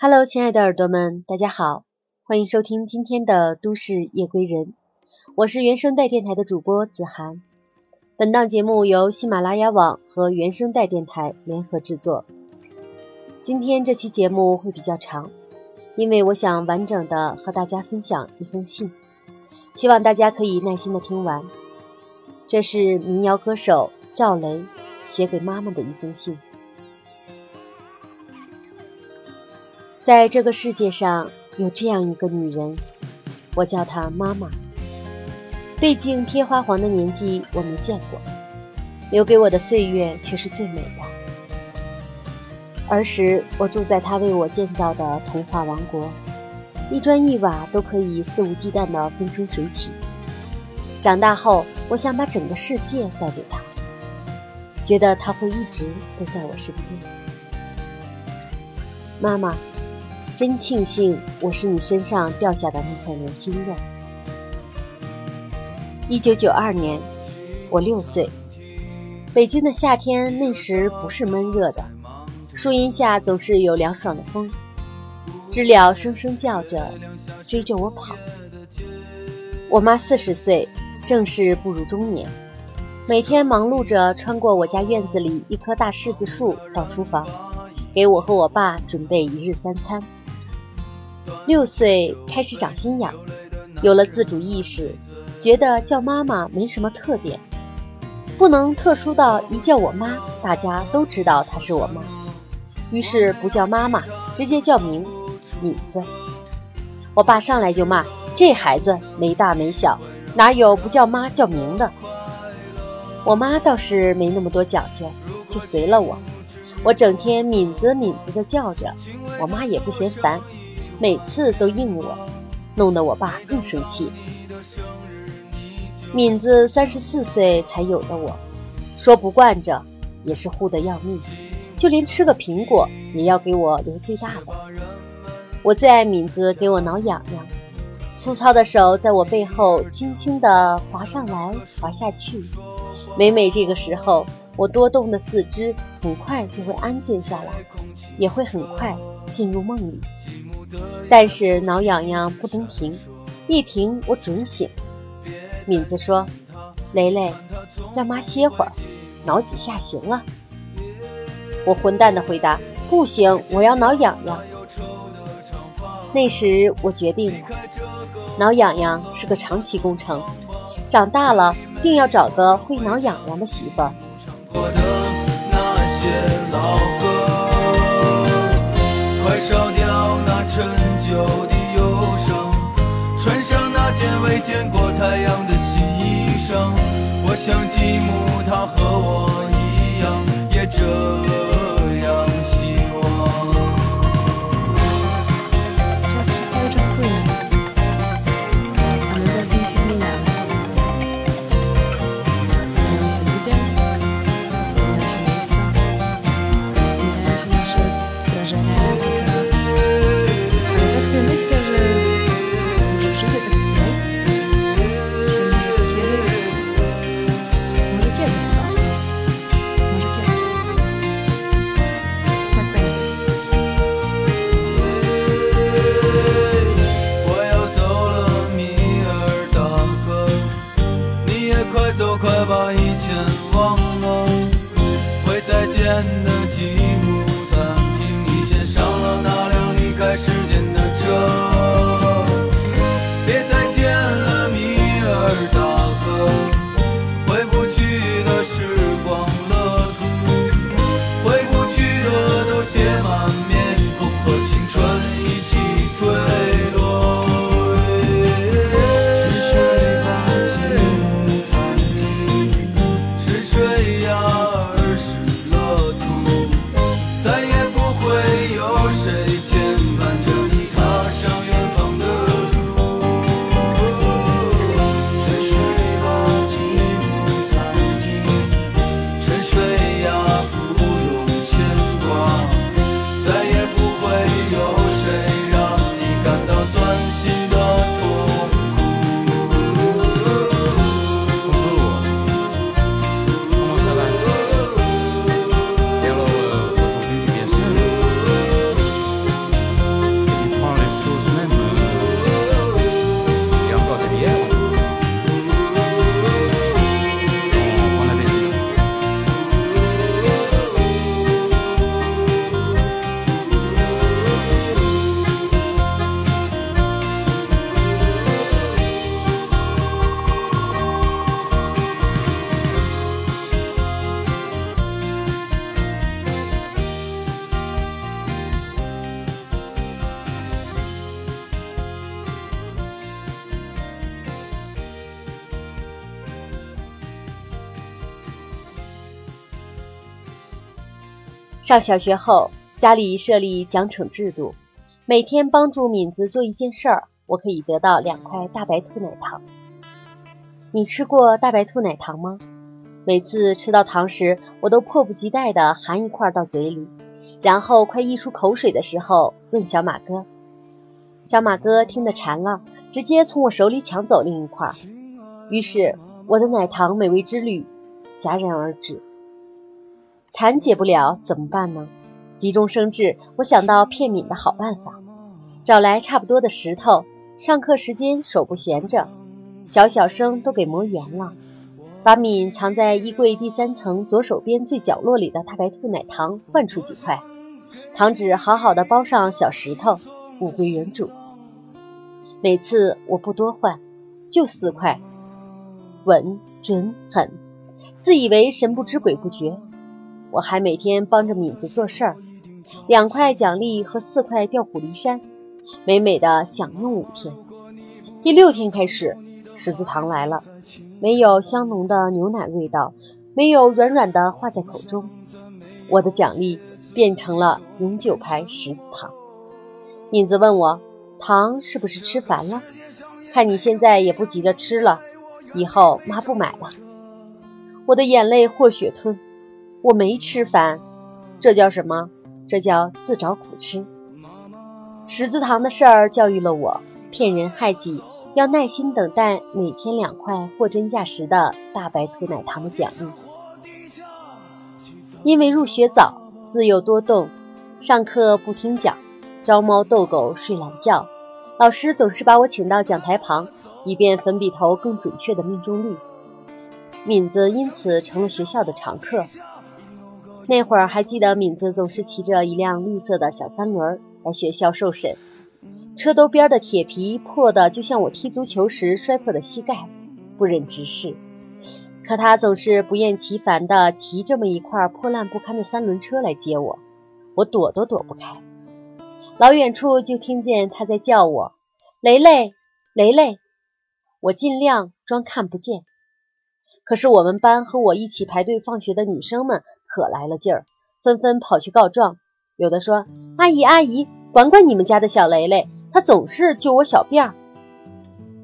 Hello，亲爱的耳朵们，大家好，欢迎收听今天的都市夜归人，我是原声带电台的主播子涵。本档节目由喜马拉雅网和原声带电台联合制作。今天这期节目会比较长，因为我想完整的和大家分享一封信，希望大家可以耐心的听完。这是民谣歌手赵雷写给妈妈的一封信。在这个世界上有这样一个女人，我叫她妈妈。对镜贴花黄的年纪我没见过，留给我的岁月却是最美的。儿时我住在她为我建造的童话王国，一砖一瓦都可以肆无忌惮的风生水起。长大后，我想把整个世界带给她，觉得她会一直都在我身边。妈妈。真庆幸我是你身上掉下的那块年轻肉。一九九二年，我六岁，北京的夏天那时不是闷热的，树荫下总是有凉爽的风，知了声声叫着，追着我跑。我妈四十岁，正是步入中年，每天忙碌着穿过我家院子里一棵大柿子树到厨房，给我和我爸准备一日三餐。六岁开始长心眼，有了自主意识，觉得叫妈妈没什么特点，不能特殊到一叫我妈，大家都知道她是我妈。于是不叫妈妈，直接叫名敏子。我爸上来就骂这孩子没大没小，哪有不叫妈叫名的？我妈倒是没那么多讲究，就随了我。我整天敏子敏子的叫着，我妈也不嫌烦。每次都应我，弄得我爸更生气。敏子三十四岁才有的我，说不惯着，也是护得要命，就连吃个苹果也要给我留最大的。我最爱敏子给我挠痒痒，粗糙的手在我背后轻轻地滑上来滑下去。每每这个时候，我多动的四肢很快就会安静下来，也会很快进入梦里。但是挠痒痒不能停，一停我准醒。敏子说：“雷雷，让妈歇会儿，挠几下行了。”我混蛋的回答：“不行，我要挠痒痒。”那时我决定了，挠痒痒是个长期工程，长大了定要找个会挠痒痒的媳妇儿。有的忧伤，穿上那件未见过太阳的新衣裳，我想吉姆他和我一样也这样。上小学后，家里设立奖惩制度，每天帮助敏子做一件事儿，我可以得到两块大白兔奶糖。你吃过大白兔奶糖吗？每次吃到糖时，我都迫不及待地含一块到嘴里，然后快溢出口水的时候，问小马哥。小马哥听得馋了，直接从我手里抢走另一块，于是我的奶糖美味之旅戛然而止。馋解不了怎么办呢？急中生智，我想到骗敏的好办法，找来差不多的石头，上课时间手不闲着，小小声都给磨圆了。把敏藏在衣柜第三层左手边最角落里的大白兔奶糖换出几块，糖纸好好的包上小石头，物归原主。每次我不多换，就四块，稳准狠，自以为神不知鬼不觉。我还每天帮着敏子做事儿，两块奖励和四块调虎离山，美美的享用五天。第六天开始，十字糖来了。没有香浓的牛奶味道，没有软软的化在口中，我的奖励变成了永久牌十字糖。敏子问我，糖是不是吃烦了？看你现在也不急着吃了，以后妈不买了。我的眼泪或血吞，我没吃饭，这叫什么？这叫自找苦吃。十字糖的事儿教育了我，骗人害己。要耐心等待每天两块货真价实的大白兔奶糖的奖励。因为入学早，自幼多动，上课不听讲，招猫逗狗睡懒觉，老师总是把我请到讲台旁，以便粉笔头更准确的命中率。敏子因此成了学校的常客。那会儿还记得，敏子总是骑着一辆绿色的小三轮来学校受审。车兜边的铁皮破的就像我踢足球时摔破的膝盖，不忍直视。可他总是不厌其烦地骑这么一块破烂不堪的三轮车来接我，我躲都躲不开。老远处就听见他在叫我：“雷雷，雷雷。”我尽量装看不见。可是我们班和我一起排队放学的女生们可来了劲儿，纷纷跑去告状。有的说：“阿姨，阿姨。”管管你们家的小雷雷，他总是揪我小辫儿。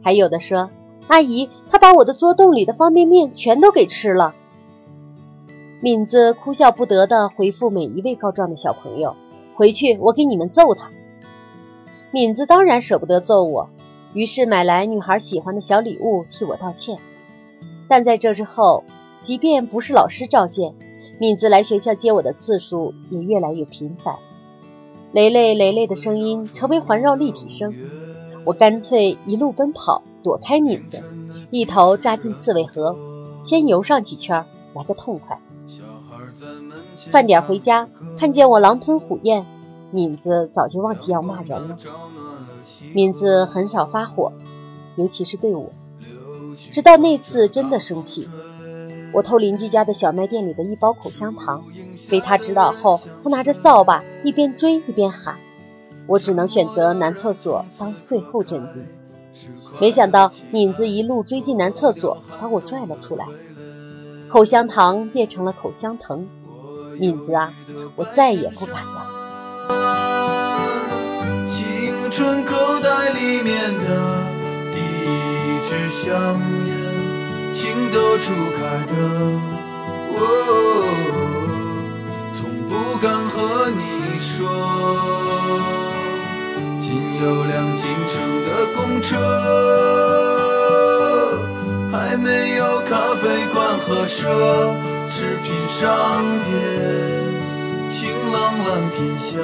还有的说：“阿姨，他把我的桌洞里的方便面全都给吃了。”敏子哭笑不得地回复每一位告状的小朋友：“回去我给你们揍他。”敏子当然舍不得揍我，于是买来女孩喜欢的小礼物替我道歉。但在这之后，即便不是老师召见，敏子来学校接我的次数也越来越频繁。雷雷雷雷的声音成为环绕立体声，我干脆一路奔跑，躲开敏子，一头扎进刺猬河，先游上几圈，来个痛快。饭点回家，看见我狼吞虎咽，敏子早就忘记要骂人了。敏子很少发火，尤其是对我，直到那次真的生气。我偷邻居家的小卖店里的一包口香糖，被他知道后，他拿着扫把一边追一边喊，我只能选择男厕所当最后阵地。没想到敏子一路追进男厕所，把我拽了出来，口香糖变成了口香糖。敏子啊，我再也不敢了。青春口袋里面的第一支香烟。情窦初开的我，从不敢和你说。仅有辆进城的公车，还没有咖啡馆和奢侈品商店。晴朗蓝天下，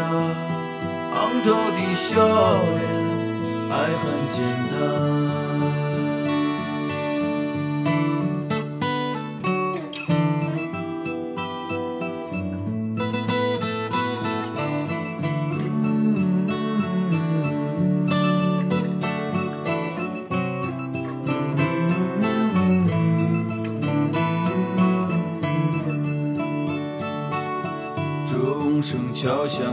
昂头的笑脸，爱很简单。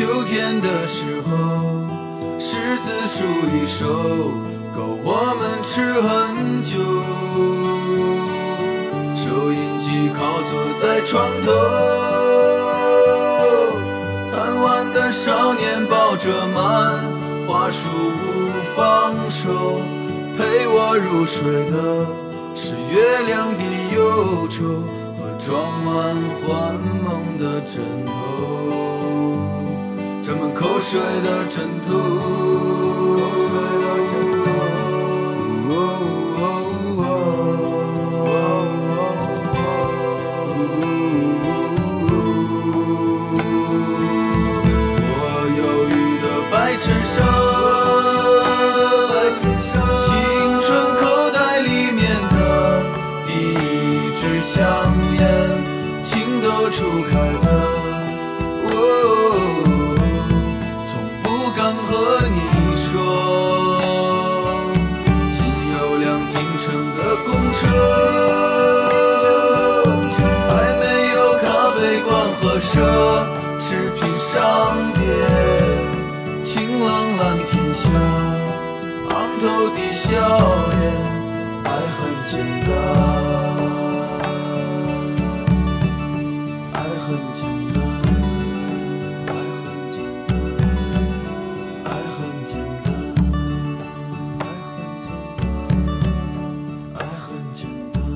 秋天的时候，柿子树一熟，够我们吃很久。收音机靠坐在床头，贪玩的少年抱着满花束不放手，陪我入睡的是月亮的忧愁和装满幻梦的枕头，沾满口水的枕头。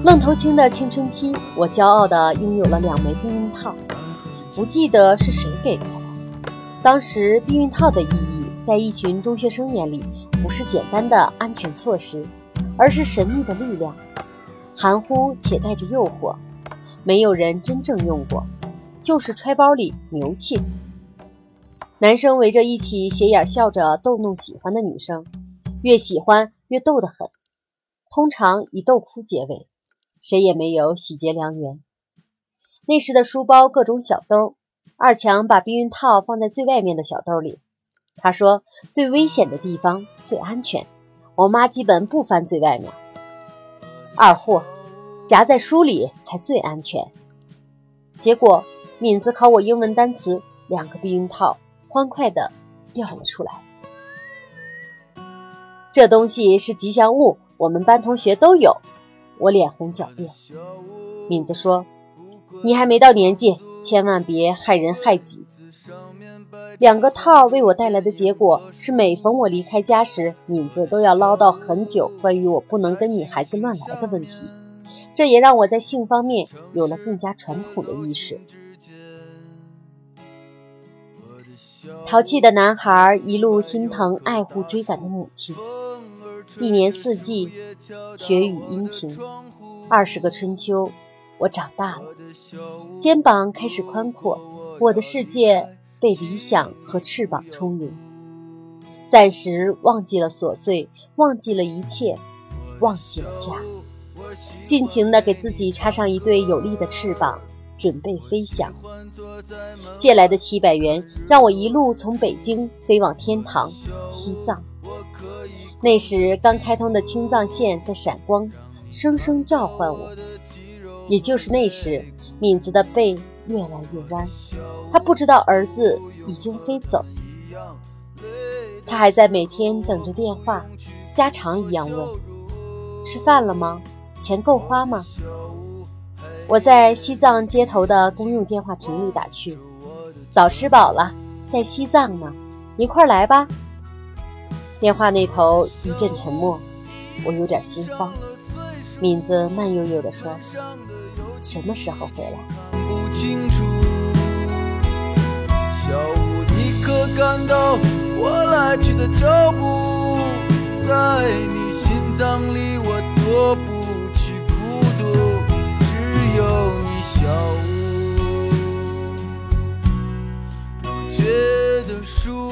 愣头青的青春期，我骄傲地拥有了两枚避孕套，不记得是谁给的。当时避孕套的意义，在一群中学生眼里，不是简单的安全措施，而是神秘的力量，含糊且带着诱惑。没有人真正用过，就是揣包里牛气。男生围着一起斜眼笑着逗弄喜欢的女生，越喜欢越逗得很，通常以逗哭结尾。谁也没有喜结良缘。那时的书包各种小兜，二强把避孕套放在最外面的小兜里。他说最危险的地方最安全，我妈基本不翻最外面。二货夹在书里才最安全。结果敏子考我英文单词，两个避孕套欢快的掉了出来。这东西是吉祥物，我们班同学都有。我脸红狡辩，敏子说：“你还没到年纪，千万别害人害己。”两个套为我带来的结果是，每逢我离开家时，敏子都要唠叨很久关于我不能跟女孩子乱来的问题。这也让我在性方面有了更加传统的意识。淘气的男孩一路心疼爱护追赶的母亲。一年四季，雪雨阴晴，二十个春秋，我长大了，肩膀开始宽阔，我的世界被理想和翅膀充盈，暂时忘记了琐碎，忘记了一切，忘记了家，尽情的给自己插上一对有力的翅膀，准备飞翔。借来的七百元，让我一路从北京飞往天堂——西藏。那时刚开通的青藏线在闪光，声声召唤我。也就是那时，敏子的背越来越弯，他不知道儿子已经飞走。他还在每天等着电话，家常一样问：“吃饭了吗？钱够花吗？”我在西藏街头的公用电话亭里打去：“早吃饱了，在西藏呢，一块来吧。”电话那头一阵沉默，我有点心慌。敏子慢悠悠地说：“什么时候回来？”小屋，你可感到我来去的脚步？在你心脏里，我多不去孤独。只有你，小屋，让我觉得舒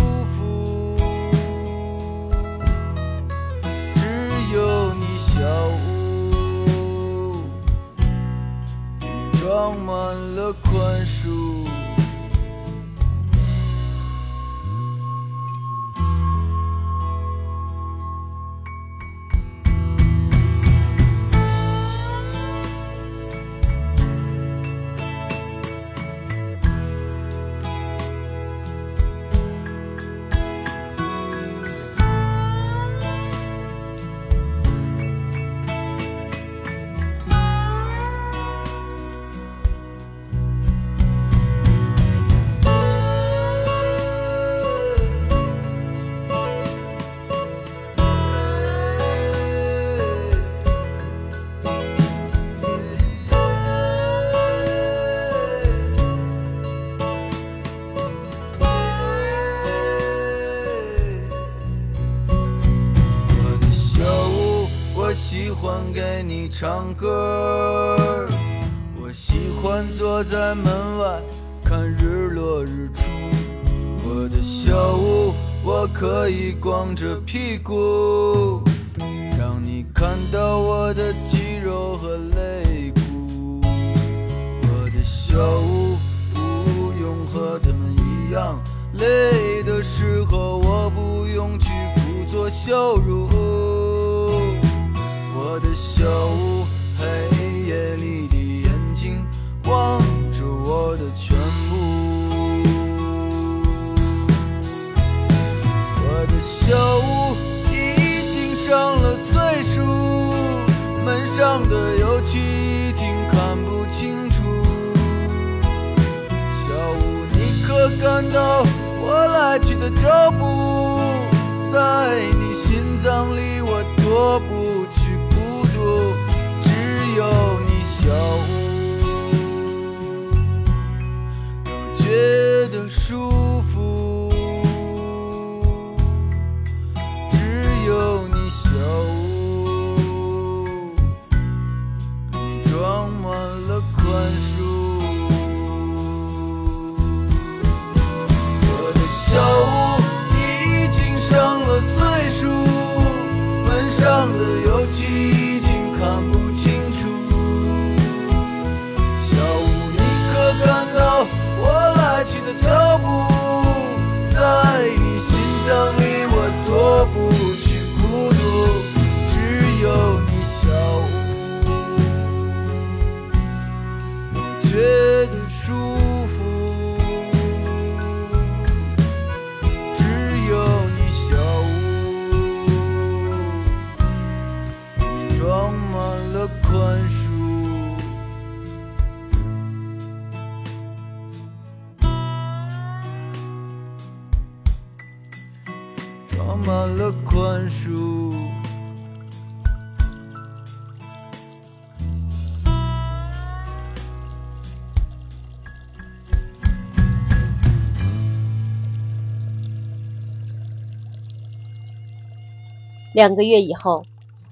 装满了宽恕。给你唱歌。我喜欢坐在门外看日落日出。我的小屋，我可以光着屁股，让你看到我的肌肉和肋骨。我的小屋不用和他们一样，累的时候我不用去故作笑容。小屋，黑夜里的眼睛望着我的全部。我的小屋已经上了岁数，门上的油漆已经看不清楚。小屋，你可感到我来去的脚步？在你心脏里，我踱步觉得舒两个月以后，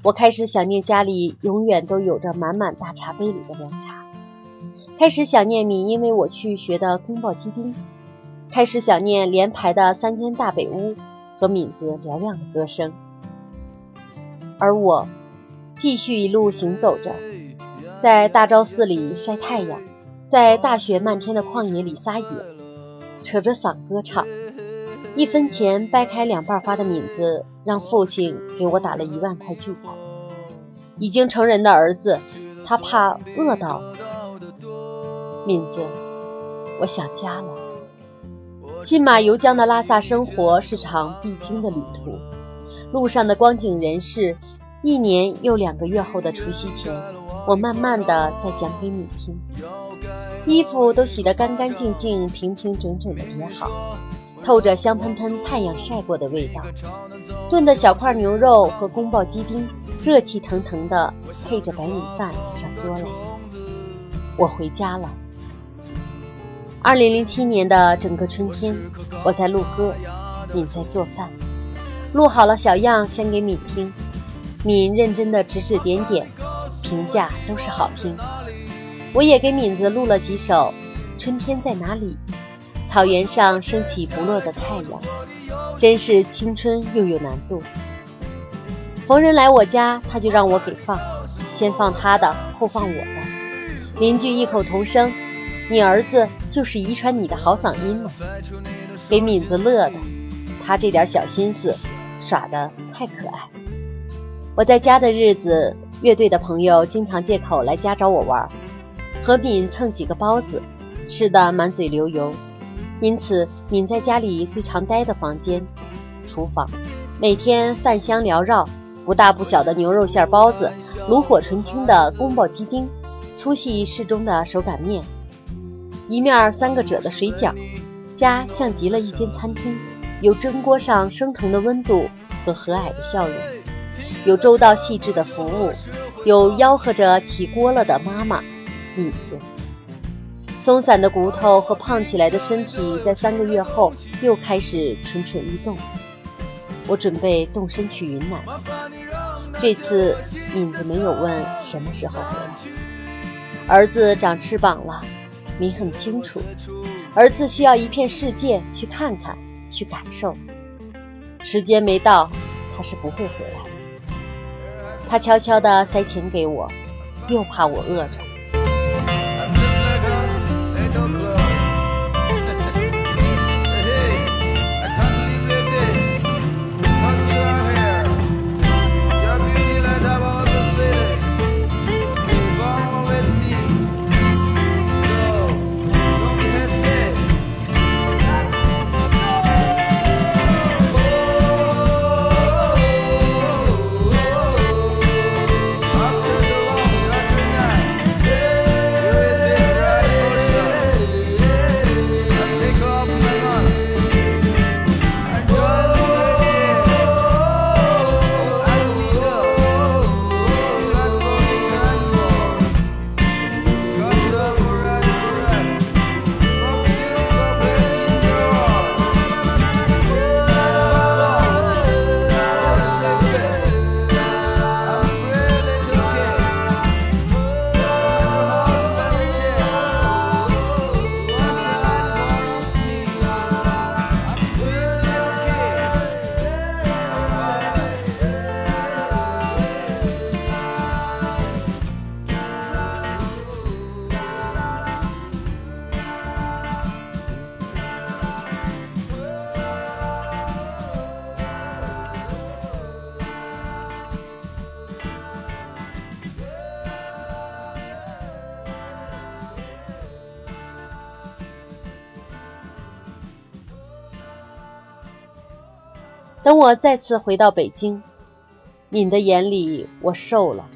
我开始想念家里永远都有着满满大茶杯里的凉茶，开始想念敏因为我去学的宫爆鸡丁，开始想念连排的三间大北屋和敏子嘹亮的歌声，而我继续一路行走着，在大昭寺里晒太阳，在大雪漫天的旷野里撒野，扯着嗓歌唱。一分钱掰开两半花的敏子，让父亲给我打了一万块巨款。已经成人的儿子，他怕饿到。敏子，我想家了。信马由缰的拉萨生活是场必经的旅途，路上的光景人事，一年又两个月后的除夕前，我慢慢的在讲给你听。衣服都洗得干干净净、平平整整的叠好。透着香喷喷太阳晒过的味道，炖的小块牛肉和宫爆鸡丁，热气腾腾的配着白米饭上桌了。我回家了。二零零七年的整个春天，我在录歌，敏在做饭，录好了小样先给敏听，敏认真的指指点点，评价都是好听。我也给敏子录了几首《春天在哪里》。草原上升起不落的太阳，真是青春又有难度。逢人来我家，他就让我给放，先放他的，后放我的。邻居异口同声：“你儿子就是遗传你的好嗓音呢。”给敏子乐的，他这点小心思耍的太可爱。我在家的日子，乐队的朋友经常借口来家找我玩，和敏蹭几个包子，吃的满嘴流油。因此，敏在家里最常待的房间，厨房，每天饭香缭绕，不大不小的牛肉馅包子，炉火纯青的宫保鸡丁，粗细适中的手擀面，一面三个褶的水饺，家像极了一间餐厅，有蒸锅上升腾的温度和和蔼的笑容，有周到细致的服务，有吆喝着起锅了的妈妈，敏子。松散的骨头和胖起来的身体，在三个月后又开始蠢蠢欲动。我准备动身去云南。这次敏子没有问什么时候回来。儿子长翅膀了，敏很清楚，儿子需要一片世界去看看，去感受。时间没到，他是不会回来的。他悄悄地塞钱给我，又怕我饿着。等我再次回到北京，敏的眼里我瘦了，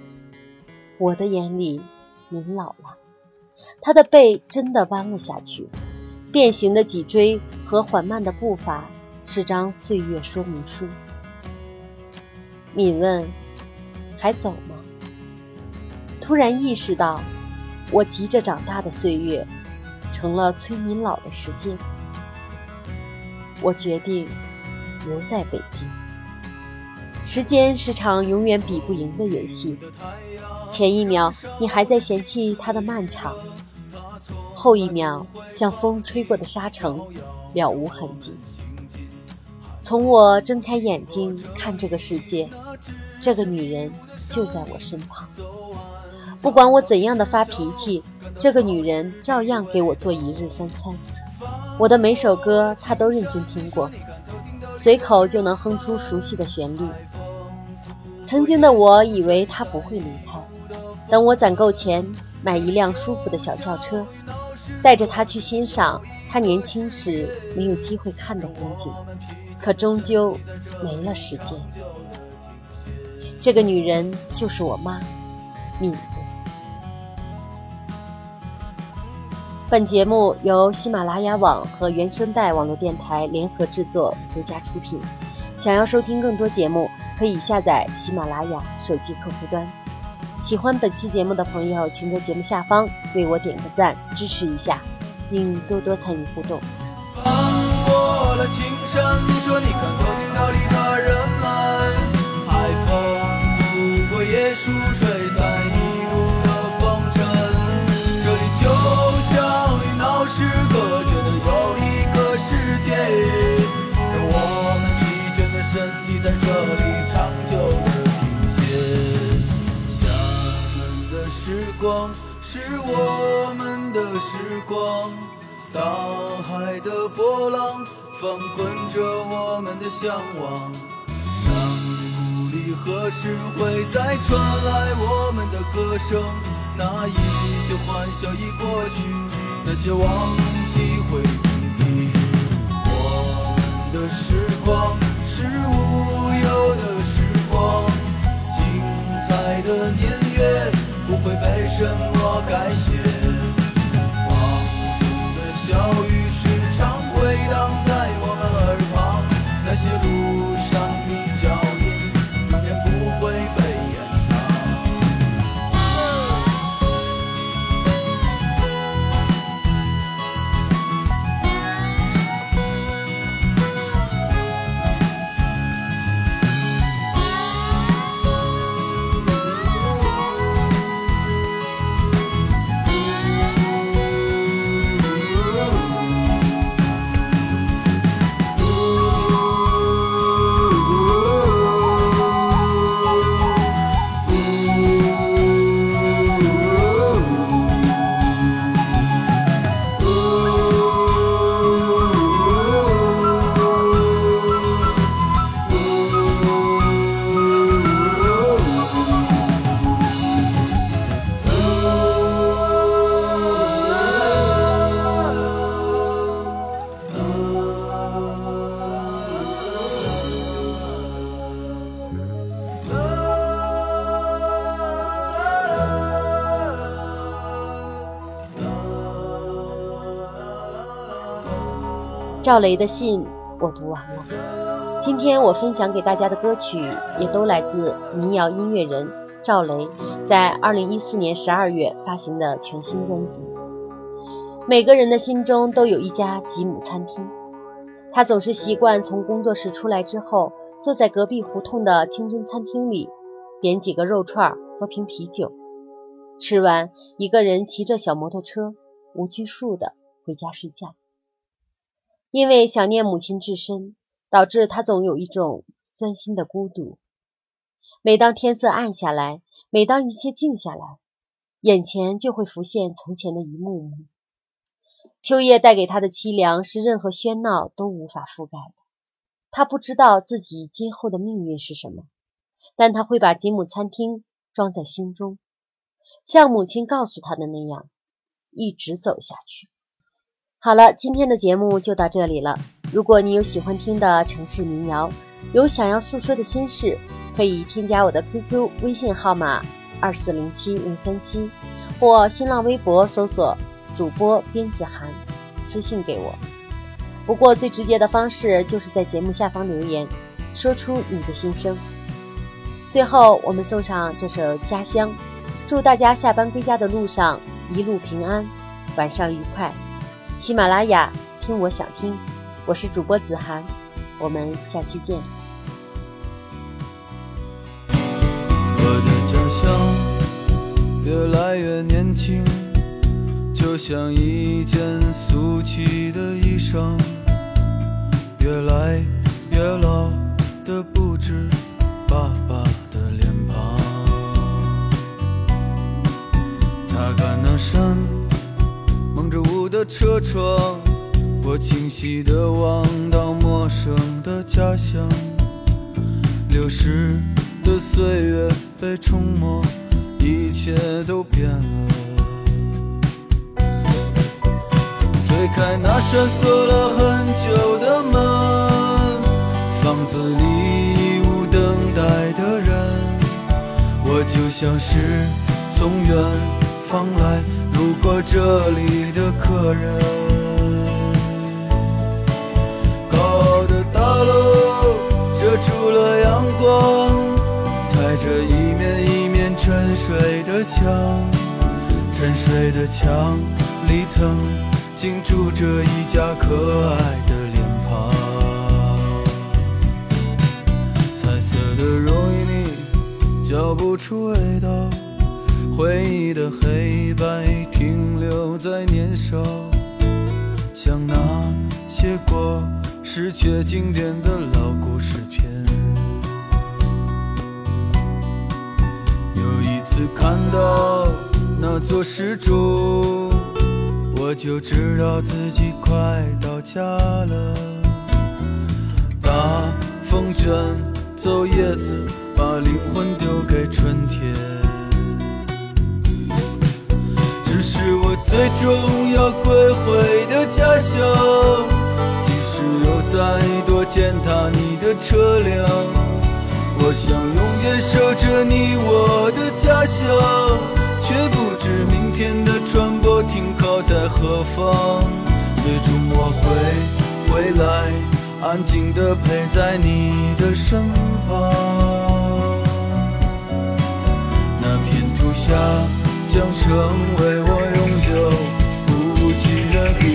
我的眼里敏老了。他的背真的弯了下去，变形的脊椎和缓慢的步伐是张岁月说明书。敏问：“还走吗？”突然意识到，我急着长大的岁月，成了催敏老的时间。我决定。留在北京，时间是场永远比不赢的游戏。前一秒你还在嫌弃它的漫长，后一秒像风吹过的沙尘，了无痕迹。从我睁开眼睛看这个世界，这个女人就在我身旁。不管我怎样的发脾气，这个女人照样给我做一日三餐。我的每首歌她都认真听过。随口就能哼出熟悉的旋律。曾经的我以为他不会离开，等我攒够钱买一辆舒服的小轿车，带着他去欣赏他年轻时没有机会看的风景。可终究没了时间。这个女人就是我妈，敏。本节目由喜马拉雅网和原声带网络电台联合制作、独家出品。想要收听更多节目，可以下载喜马拉雅手机客户端。喜欢本期节目的朋友，请在节目下方为我点个赞，支持一下，并多多参与互动。是浪翻滚着我们的向往。山谷里何时会再传来我们的歌声？那一些欢笑已过去，那些往昔会铭记。我们的时光是无忧的时光，精彩的年月不会被什么改写。赵雷的信我读完了。今天我分享给大家的歌曲也都来自民谣音乐人赵雷在二零一四年十二月发行的全新专辑。每个人的心中都有一家吉姆餐厅，他总是习惯从工作室出来之后，坐在隔壁胡同的清真餐厅里，点几个肉串，喝瓶啤酒，吃完一个人骑着小摩托车，无拘束的回家睡觉。因为想念母亲至深，导致他总有一种钻心的孤独。每当天色暗下来，每当一切静下来，眼前就会浮现从前的一幕幕。秋叶带给他的凄凉是任何喧闹都无法覆盖的。他不知道自己今后的命运是什么，但他会把吉姆餐厅装在心中，像母亲告诉他的那样，一直走下去。好了，今天的节目就到这里了。如果你有喜欢听的城市民谣，有想要诉说的心事，可以添加我的 QQ 微信号码二四零七零三七，或新浪微博搜索。主播边子涵私信给我，不过最直接的方式就是在节目下方留言，说出你的心声。最后，我们送上这首《家乡》，祝大家下班归家的路上一路平安，晚上愉快。喜马拉雅听我想听，我是主播子涵，我们下期见。我的家乡越来越年轻。就像一件俗气的衣裳，越来越老车窗，我清晰地望到陌生的家乡。流逝的岁月被冲没，一切都变了。推开那扇锁了很久的门，房子里已无等待的人，我就像是从远方来过这里的客人。高傲的大楼遮住了阳光，踩着一面一面沉睡的墙，沉睡的墙里曾。经住着一家可爱的脸庞，彩色的容易腻，嚼不出味道。回忆的黑白停留在年少，像那些过时却经典的老故事片。有一次看到那座时钟。我就知道自己快到家了。大风卷走叶子，把灵魂丢给春天。这是我最终要归回的家乡。即使有再多践踏你的车辆，我想永远守着你我的家乡，却不知明天的船舶停靠。在何方？最终我会回来，安静地陪在你的身旁。那片土下将成为我永久不弃的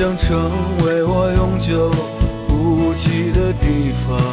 将成为我永久不弃的地方。